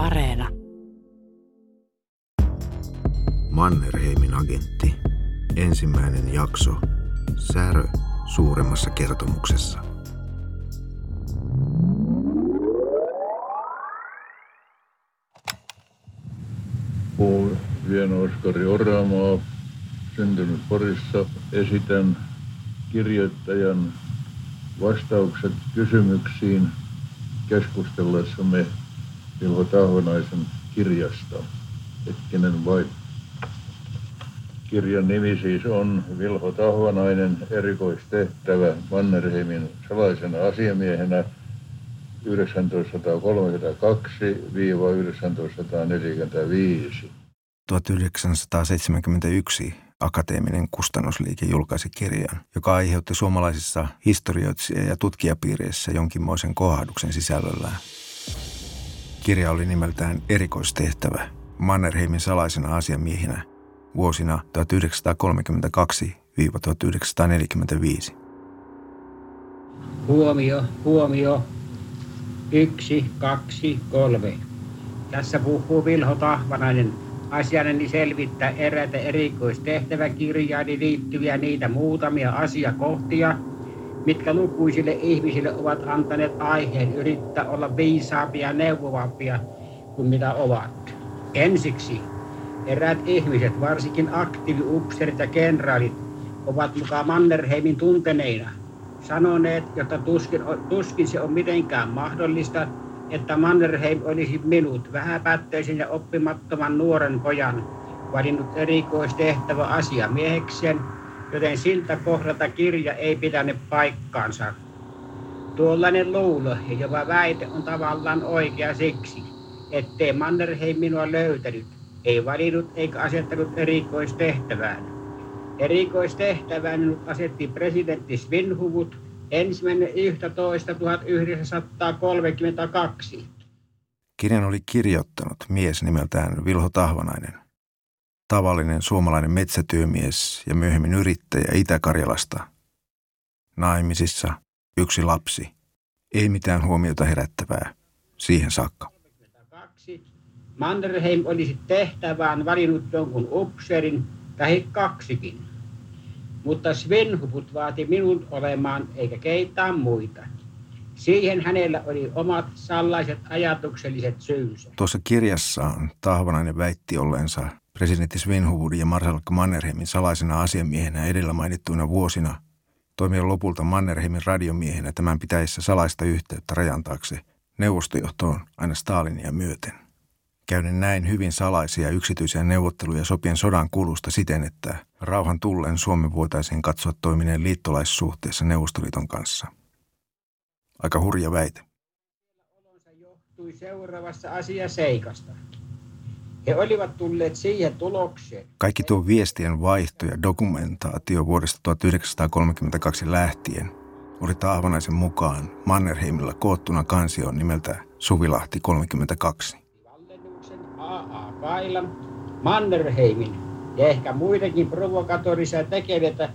Areena. Mannerheimin agentti. Ensimmäinen jakso. Särö suuremmassa kertomuksessa. Paul Vieno Oskari Oramaa, syntynyt Porissa, esitän kirjoittajan vastaukset kysymyksiin keskustellessamme Vilho Tahvanaisen kirjasta. Hetkinen vain. Kirjan nimi siis on Vilho Tahvanainen erikoistehtävä Mannerheimin salaisena asiamiehenä 1932-1945. 1971 Akateeminen kustannusliike julkaisi kirjan, joka aiheutti suomalaisissa historioitsija- ja tutkijapiireissä jonkinmoisen kohahduksen sisällöllään. Kirja oli nimeltään Erikoistehtävä Mannerheimin salaisena asiamiehinä vuosina 1932-1945. Huomio, huomio. Yksi, kaksi, kolme. Tässä puhuu Vilho Tahvanainen. Asianani selvittää eräitä erikoistehtäväkirjaani liittyviä niitä muutamia asiakohtia, mitkä lukuisille ihmisille ovat antaneet aiheen yrittää olla viisaampia ja neuvovampia kuin mitä ovat. Ensiksi eräät ihmiset, varsinkin aktiiviupseerit ja kenraalit, ovat mukaan Mannerheimin tunteneina sanoneet, jotta tuskin, tuskin se on mitenkään mahdollista, että Mannerheim olisi minut, vähäpättöisen ja oppimattoman nuoren pojan, valinnut erikoistehtävä asiamiehekseen, joten siltä kohdalta kirja ei pitänyt paikkaansa. Tuollainen luulo ja jopa väite on tavallaan oikea siksi, ettei Mannerheim minua löytänyt, ei valinnut eikä asettanut erikoistehtävään. Erikoistehtävään minut asetti presidentti Svinhuvud ensimmäinen 11. 1932. Kirjan oli kirjoittanut mies nimeltään Vilho Tahvanainen. Tavallinen suomalainen metsätyömies ja myöhemmin yrittäjä Itä-Karjalasta. Naimisissa, yksi lapsi. Ei mitään huomiota herättävää. Siihen saakka. Mannerheim olisi tehtävään valinnut jonkun upseerin tai kaksikin. Mutta Svenhuput vaati minun olemaan eikä keitään muita. Siihen hänellä oli omat sallaiset ajatukselliset syynsä. Tuossa kirjassaan Tahvanainen väitti olleensa presidentti Svenhuvudin ja Marsalkka Mannerheimin salaisena asiamiehenä edellä mainittuina vuosina toimia lopulta Mannerheimin radiomiehenä tämän pitäessä salaista yhteyttä rajan taakse neuvostojohtoon aina Stalinia myöten käyden näin hyvin salaisia yksityisiä neuvotteluja sopien sodan kulusta siten, että rauhan tullen Suomi voitaisiin katsoa toimineen liittolaissuhteessa Neuvostoliiton kanssa. Aika hurja väite. Olonsa johtui seuraavassa asiaseikasta. He olivat tulleet siihen tulokseen. Kaikki tuo viestien vaihto ja dokumentaatio vuodesta 1932 lähtien oli Taavanaisen mukaan Mannerheimilla koottuna kansioon nimeltä Suvilahti 32. A.A. Kailan, Mannerheimin ja ehkä muidenkin provokatorisia tekeviä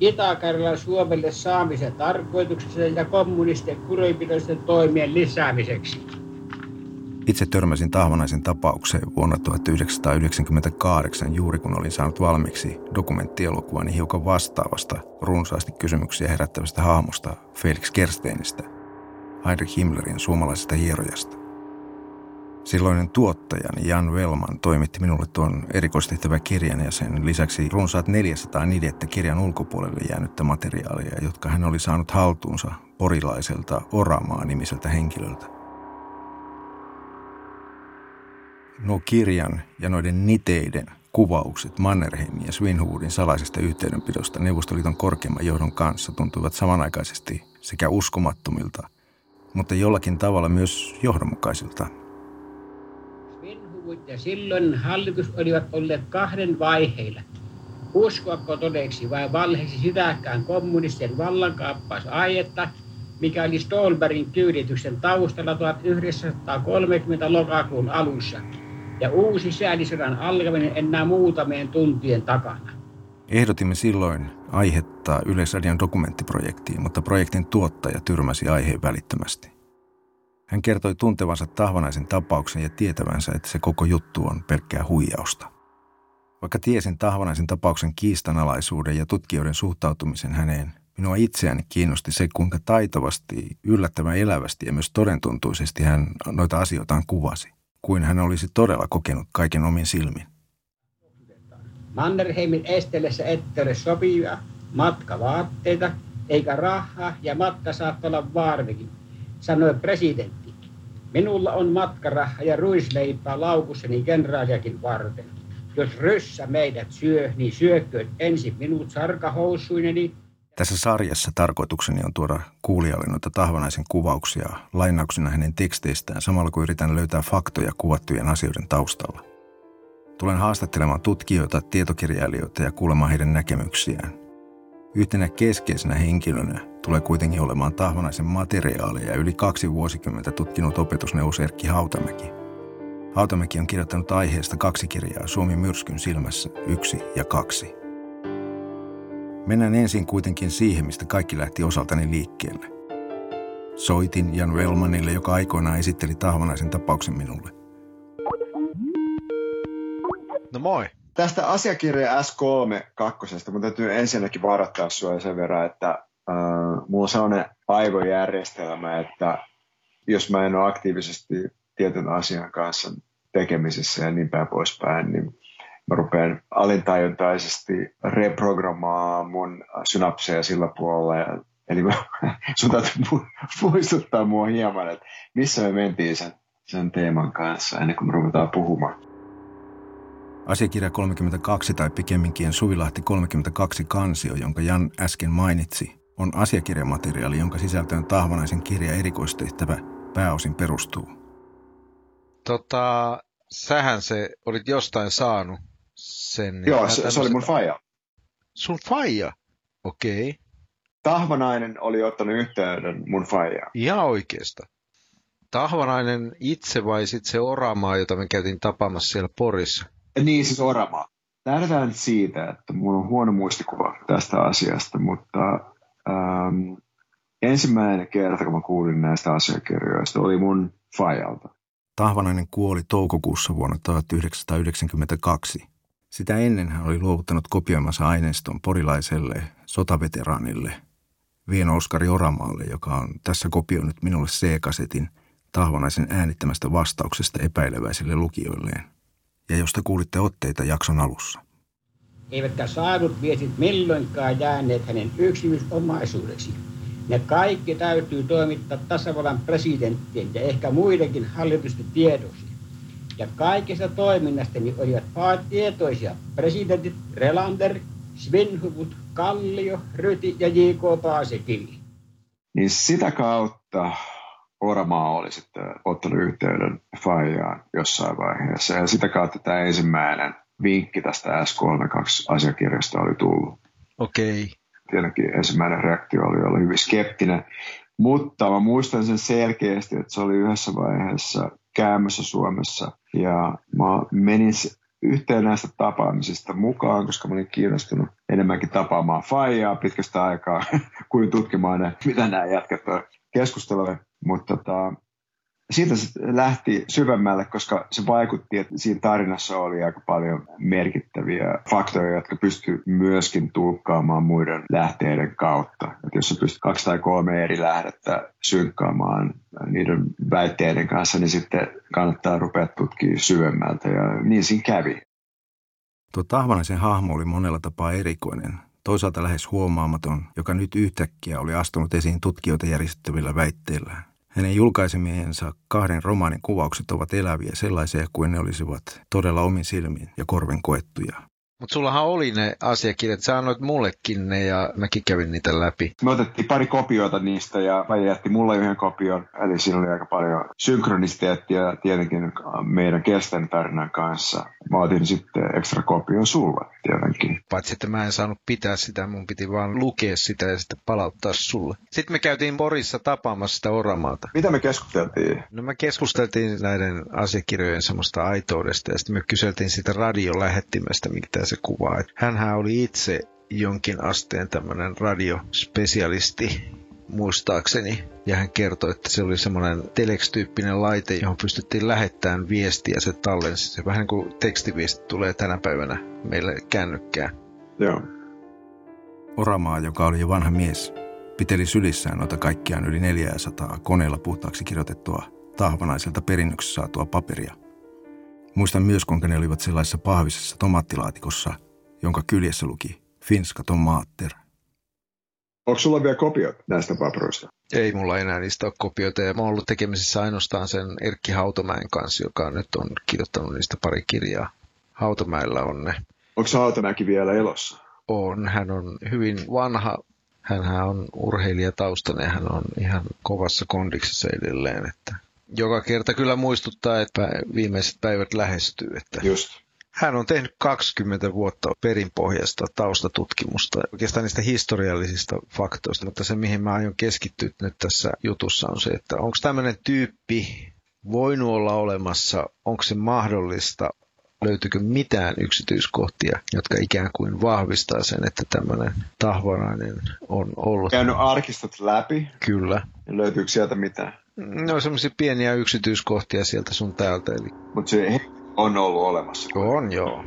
Itä-Karjalan Suomelle saamisen tarkoituksessa ja kommunistien kurinpidollisten toimien lisäämiseksi. Itse törmäsin Tahvanaisen tapaukseen vuonna 1998 juuri kun olin saanut valmiiksi dokumenttielokuvani hiukan vastaavasta runsaasti kysymyksiä herättävästä hahmosta Felix Kersteinistä, Heinrich Himmlerin suomalaisesta hierojasta. Silloinen tuottajani Jan Velman toimitti minulle tuon erikoistehtävä kirjan ja sen lisäksi runsaat 400 nidettä kirjan ulkopuolelle jäänyttä materiaalia, jotka hän oli saanut haltuunsa porilaiselta Oramaa-nimiseltä henkilöltä. Nuo kirjan ja noiden niteiden kuvaukset Mannerheimin ja Svinhuvudin salaisesta yhteydenpidosta Neuvostoliiton korkeimman johdon kanssa tuntuivat samanaikaisesti sekä uskomattomilta, mutta jollakin tavalla myös johdonmukaisilta – ja silloin hallitus olivat olleet kahden vaiheilla. Uskoako todeksi vai valheisi sitäkään kommunistien vallankaappausaietta, mikä oli Stolbergin kyydityksen taustalla 1930 lokakuun alussa ja uusi säällisodan alkaminen enää muutamien tuntien takana. Ehdotimme silloin aihetta Yleisradion dokumenttiprojektiin, mutta projektin tuottaja tyrmäsi aiheen välittömästi. Hän kertoi tuntevansa Tahvanaisen tapauksen ja tietävänsä, että se koko juttu on pelkkää huijausta. Vaikka tiesin Tahvanaisen tapauksen kiistanalaisuuden ja tutkijoiden suhtautumisen häneen, minua itseäni kiinnosti se, kuinka taitavasti, yllättävän elävästi ja myös todentuntuisesti hän noita asioitaan kuvasi, kuin hän olisi todella kokenut kaiken omin silmin. Mannerheimin estelessä ette ole sopivia matkavaatteita, eikä rahaa ja matka saattaa olla vaarvikin, sanoi presidentti. Minulla on matkaraha ja ruisleipää laukussani kenraaliakin varten. Jos ryssä meidät syö, niin syököön ensin minut sarkahousuineni. Tässä sarjassa tarkoitukseni on tuoda kuulijalle noita Tahvanaisen kuvauksia lainauksina hänen teksteistään samalla kun yritän löytää faktoja kuvattujen asioiden taustalla. Tulen haastattelemaan tutkijoita, tietokirjailijoita ja kuulemaan heidän näkemyksiään. Yhtenä keskeisenä henkilönä tulee kuitenkin olemaan Tahvanaisen materiaaleja yli kaksi vuosikymmentä tutkinut opetusneuvos Erkki Hautamäki. Hautamäki on kirjoittanut aiheesta kaksi kirjaa Suomi myrskyn silmässä, yksi ja kaksi. Mennään ensin kuitenkin siihen, mistä kaikki lähti osaltani liikkeelle. Soitin Jan Velmanille, joka aikoinaan esitteli Tahvanaisen tapauksen minulle. No moi. Tästä asiakirja S3 kakkosesta, mun täytyy ensinnäkin varoittaa sinua sen verran, että äh, mulla on sellainen aivojärjestelmä, että jos mä en ole aktiivisesti tietyn asian kanssa tekemisissä ja niin päin poispäin, niin mä rupean alintajuntaisesti reprogrammaamaan mun synapseja sillä puolella. Eli mä, sun täytyy muistuttaa mua hieman, että missä me mentiin sen, sen teeman kanssa ennen kuin me ruvetaan puhumaan. Asiakirja 32 tai pikemminkin Suvilahti 32 kansio, jonka Jan äsken mainitsi, on asiakirjamateriaali, jonka sisältöön Tahvanaisen kirja erikoistehtävä pääosin perustuu. Tota, sähän se olit jostain saanut sen. Joo, se, se oli mun faija. Sun faija? Okei. Okay. Tahvanainen oli ottanut yhteyden mun faijaan. Ihan oikeasta. Tahvanainen itse vai sitten se oramaa, jota me käytiin tapaamassa siellä Porissa? Niin, siis orama. Lähdetään siitä, että mulla on huono muistikuva tästä asiasta, mutta ähm, ensimmäinen kerta, kun mä kuulin näistä asiakirjoista, oli mun fajalta. Tahvanainen kuoli toukokuussa vuonna 1992. Sitä ennen hän oli luovuttanut kopioimansa aineiston porilaiselle sotaveteraanille Vieno Oskari Oramaalle, joka on tässä kopioinut minulle C-kasetin Tahvanaisen äänittämästä vastauksesta epäileväisille lukijoilleen ja josta kuulitte otteita jakson alussa. Eivätkä saadut viestit milloinkaan jääneet hänen yksityisomaisuudeksi. Ne kaikki täytyy toimittaa tasavallan presidenttien ja ehkä muidenkin hallitusten tiedoksi. Ja kaikesta toiminnastani olivat vaan tietoisia presidentit Relander, Svinhuvud, Kallio, Ryti ja J.K. Paasekivi. Niin sitä kautta Oramaa oli sitten ottanut yhteyden Fajaan jossain vaiheessa. Ja sitä kautta tämä ensimmäinen vinkki tästä S32-asiakirjasta oli tullut. Okei. Okay. Tietenkin ensimmäinen reaktio oli olla hyvin skeptinen. Mutta mä muistan sen selkeästi, että se oli yhdessä vaiheessa käymässä Suomessa. Ja mä menin yhteen näistä tapaamisista mukaan, koska mä olin kiinnostunut enemmänkin tapaamaan Fajaa pitkästä aikaa kuin tutkimaan, mitä nämä jätkät keskustelevat. Mutta tota, siitä se lähti syvemmälle, koska se vaikutti, että siinä tarinassa oli aika paljon merkittäviä faktoja, jotka pystyy myöskin tulkkaamaan muiden lähteiden kautta. Että jos sä pystyt kaksi tai kolme eri lähdettä synkkaamaan niiden väitteiden kanssa, niin sitten kannattaa rupea tutkimaan syvemmältä ja niin siinä kävi. Tuo Tahvanaisen hahmo oli monella tapaa erikoinen, toisaalta lähes huomaamaton, joka nyt yhtäkkiä oli astunut esiin tutkijoita järjestettävillä väitteillään. Hänen julkaisemiensa kahden romaanin kuvaukset ovat eläviä sellaisia kuin ne olisivat todella omin silmin ja korven koettuja. Mutta sullahan oli ne asiakirjat, sä annoit mullekin ne ja mäkin kävin niitä läpi. Me otettiin pari kopioita niistä ja mä jätti mulle yhden kopion. Eli siinä oli aika paljon synkronisiteettia tietenkin meidän kesten tarinan kanssa. Mä otin sitten ekstra kopion sulle tietenkin. Paitsi että mä en saanut pitää sitä, mun piti vaan lukea sitä ja sitten palauttaa sulle. Sitten me käytiin Porissa tapaamassa sitä oramaata. Mitä me keskusteltiin? No me keskusteltiin näiden asiakirjojen semmoista aitoudesta ja sitten me kyseltiin sitä radiolähettimestä, mitä se kuvaa. Hänhän oli itse jonkin asteen tämmöinen radiospesialisti muistaakseni. Ja hän kertoi, että se oli semmoinen telex-tyyppinen laite, johon pystyttiin lähettämään viestiä se tallensi. Se vähän kuin tekstiviesti tulee tänä päivänä meille kännykkään. Joo. Oramaa, joka oli jo vanha mies, piteli sylissään noita kaikkiaan yli 400 koneella puhtaaksi kirjoitettua tahvanaiselta perinnöksi saatua paperia. Muistan myös, kuinka ne olivat sellaisessa pahvisessa tomaattilaatikossa, jonka kyljessä luki Finska tomaatter. Onko sulla vielä kopiot näistä paperoista? Ei mulla enää niistä ole kopioita ja mä oon ollut tekemisissä ainoastaan sen Erkki Hautomäen kanssa, joka nyt on kirjoittanut niistä pari kirjaa. Hautomäellä on ne. Onko Hautomäki vielä elossa? On, hän on hyvin vanha. Hän on urheilijataustainen ja hän on ihan kovassa kondiksessa edelleen. Että joka kerta kyllä muistuttaa, että viimeiset päivät lähestyy. Että Just. Hän on tehnyt 20 vuotta perinpohjaista taustatutkimusta, oikeastaan niistä historiallisista faktoista, mutta se mihin mä aion keskittyä nyt tässä jutussa on se, että onko tämmöinen tyyppi voinut olla olemassa, onko se mahdollista, löytyykö mitään yksityiskohtia, jotka ikään kuin vahvistaa sen, että tämmöinen tahvanainen on ollut. Käynyt arkistot läpi. Kyllä. Ja löytyykö sieltä mitään? No semmoisia pieniä yksityiskohtia sieltä sun täältä. Eli... Mutta se on ollut olemassa. On joo.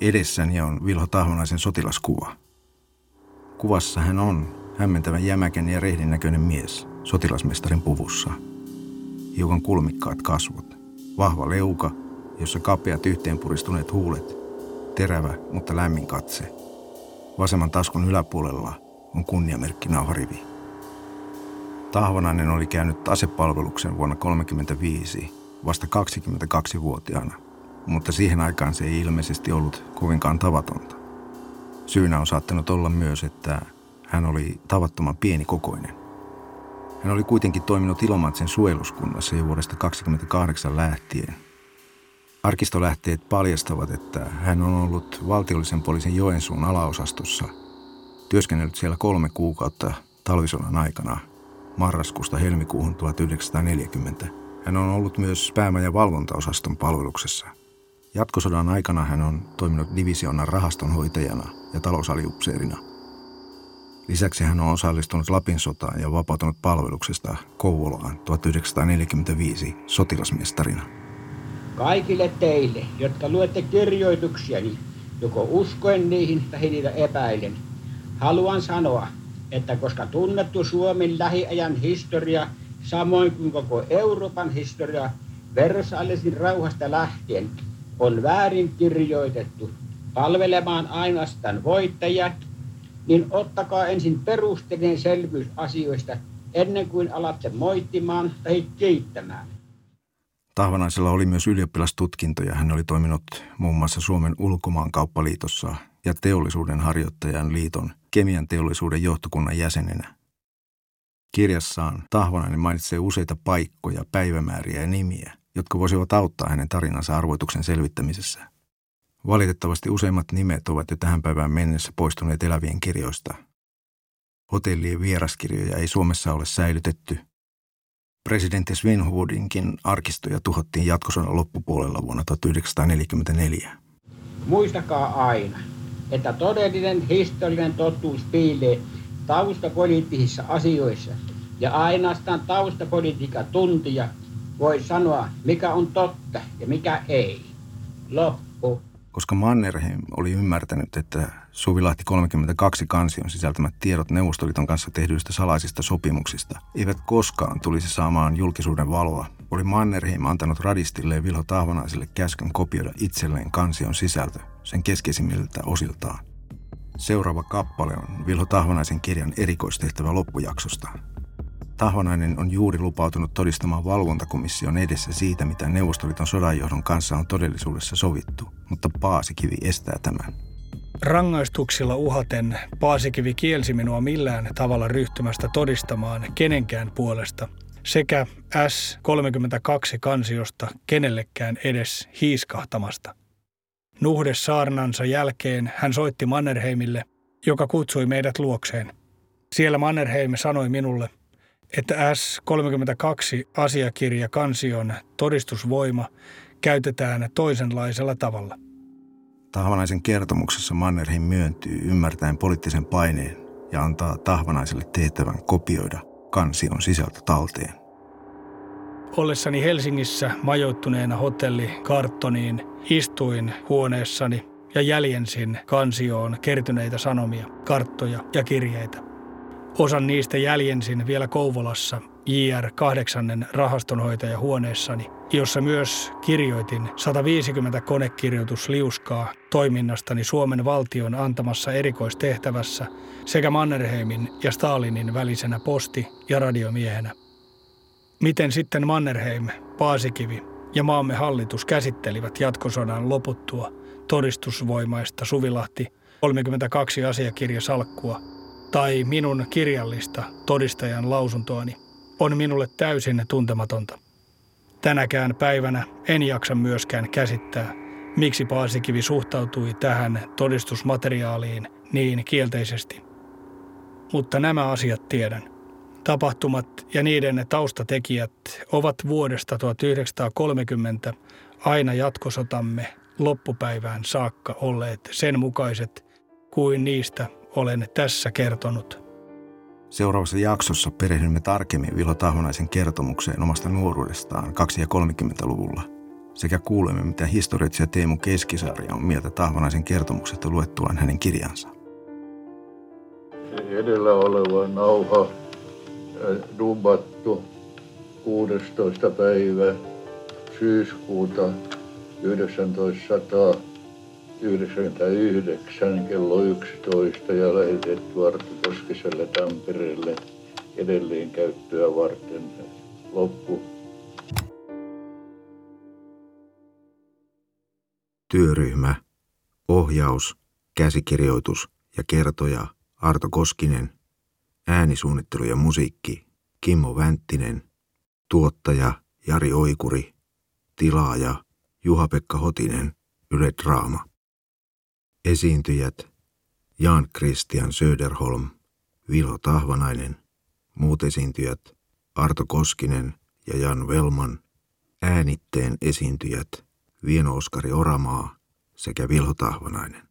Edessäni on Vilho Tahvanaisen sotilaskuva. Kuvassa hän on hämmentävän jämäkän ja rehdin näköinen mies sotilasmestarin puvussa. Hiukan kulmikkaat kasvot, vahva leuka, jossa kapeat yhteenpuristuneet huulet, terävä, mutta lämmin katse. Vasemman taskun yläpuolella on kunniamerkki nauharivi. Tahvanainen oli käynyt asepalveluksen vuonna 1935 vasta 22-vuotiaana, mutta siihen aikaan se ei ilmeisesti ollut kovinkaan tavatonta. Syynä on saattanut olla myös, että hän oli tavattoman pienikokoinen. Hän oli kuitenkin toiminut Ilomantsen suojeluskunnassa jo vuodesta 28 lähtien. Arkistolähteet paljastavat, että hän on ollut valtiollisen poliisin Joensuun alaosastossa, työskennellyt siellä kolme kuukautta talvisodan aikana marraskuusta helmikuuhun 1940 hän on ollut myös päämajan valvontaosaston palveluksessa. Jatkosodan aikana hän on toiminut divisionan rahastonhoitajana ja talousaliupseerina. Lisäksi hän on osallistunut Lapin sotaan ja vapautunut palveluksesta Kouvolaan 1945 sotilasmestarina. Kaikille teille, jotka luette kirjoituksiani, joko uskoen niihin tai niitä epäilen, haluan sanoa, että koska tunnettu Suomen lähiajan historia – samoin kuin koko Euroopan historia Versailesin rauhasta lähtien on väärin kirjoitettu palvelemaan ainoastaan voittajia, niin ottakaa ensin perusteellinen selvyys asioista ennen kuin alatte moittimaan tai kiittämään. Tahvanaisella oli myös ylioppilastutkinto ja hän oli toiminut muun muassa Suomen ulkomaankauppaliitossa ja teollisuuden harjoittajan liiton kemian teollisuuden johtokunnan jäsenenä. Kirjassaan Tahvanainen mainitsee useita paikkoja, päivämääriä ja nimiä, jotka voisivat auttaa hänen tarinansa arvoituksen selvittämisessä. Valitettavasti useimmat nimet ovat jo tähän päivään mennessä poistuneet elävien kirjoista. Hotellien vieraskirjoja ei Suomessa ole säilytetty. Presidentti Svinhuvudinkin arkistoja tuhottiin jatkosodan loppupuolella vuonna 1944. Muistakaa aina, että todellinen historiallinen totuus piilee taustapoliittisissa asioissa ja ainoastaan taustapolitiikan tuntija voi sanoa, mikä on totta ja mikä ei. Loppu. Koska Mannerheim oli ymmärtänyt, että Suvilahti 32 kansion sisältämät tiedot Neuvostoliiton kanssa tehdyistä salaisista sopimuksista eivät koskaan tulisi saamaan julkisuuden valoa, oli Mannerheim antanut radistille Vilho Tahvanaiselle käskyn kopioida itselleen kansion sisältö sen keskeisimmiltä osiltaan. Seuraava kappale on Vilho Tahvanaisen kirjan erikoistehtävä loppujaksosta. Tahvanainen on juuri lupautunut todistamaan valvontakomission edessä siitä, mitä Neuvostoliiton sodanjohdon kanssa on todellisuudessa sovittu, mutta Paasikivi estää tämän. Rangaistuksilla uhaten Paasikivi kielsi minua millään tavalla ryhtymästä todistamaan kenenkään puolesta sekä S32 kansiosta kenellekään edes hiiskahtamasta – Nuhde saarnansa jälkeen hän soitti Mannerheimille, joka kutsui meidät luokseen. Siellä Mannerheim sanoi minulle, että S32 asiakirja kansion todistusvoima käytetään toisenlaisella tavalla. Tahvanaisen kertomuksessa Mannerheim myöntyy ymmärtäen poliittisen paineen, ja antaa Tahvanaiselle tehtävän kopioida kansion sisältö talteen. Ollessani Helsingissä majoittuneena hotelli Karttoniin istuin huoneessani ja jäljensin kansioon kertyneitä sanomia, karttoja ja kirjeitä. Osan niistä jäljensin vielä Kouvolassa JR8 rahastonhoitaja huoneessani, jossa myös kirjoitin 150 konekirjoitusliuskaa toiminnastani Suomen valtion antamassa erikoistehtävässä sekä Mannerheimin ja Stalinin välisenä posti- ja radiomiehenä. Miten sitten Mannerheim, Paasikivi ja maamme hallitus käsittelivät jatkosodan loputtua todistusvoimaista Suvilahti 32 asiakirjasalkkua tai minun kirjallista todistajan lausuntoani on minulle täysin tuntematonta. Tänäkään päivänä en jaksa myöskään käsittää, miksi Paasikivi suhtautui tähän todistusmateriaaliin niin kielteisesti. Mutta nämä asiat tiedän. Tapahtumat ja niiden taustatekijät ovat vuodesta 1930 aina jatkosotamme loppupäivään saakka olleet sen mukaiset kuin niistä olen tässä kertonut. Seuraavassa jaksossa perehdymme tarkemmin Vilo Tahvonaisen kertomukseen omasta nuoruudestaan 2- ja 30-luvulla sekä kuulemme, mitä historioitsija Teemu Keskisarja on mieltä Tahvonaisen kertomuksesta luettuaan hänen kirjansa. Edellä oleva nauha dubattu 16. päivä syyskuuta 1900 99 kello 11 ja lähetetty Arttu Koskiselle Tampereelle edelleen käyttöä varten. Loppu. Työryhmä, ohjaus, käsikirjoitus ja kertoja Arto Koskinen, äänisuunnittelu ja musiikki Kimmo Vänttinen, tuottaja Jari Oikuri, tilaaja Juha-Pekka Hotinen, Yle Draama. Esiintyjät Jan Christian Söderholm, Vilo Tahvanainen, muut esiintyjät Arto Koskinen ja Jan Velman, äänitteen esiintyjät Vieno Oskari Oramaa sekä Vilho Tahvanainen.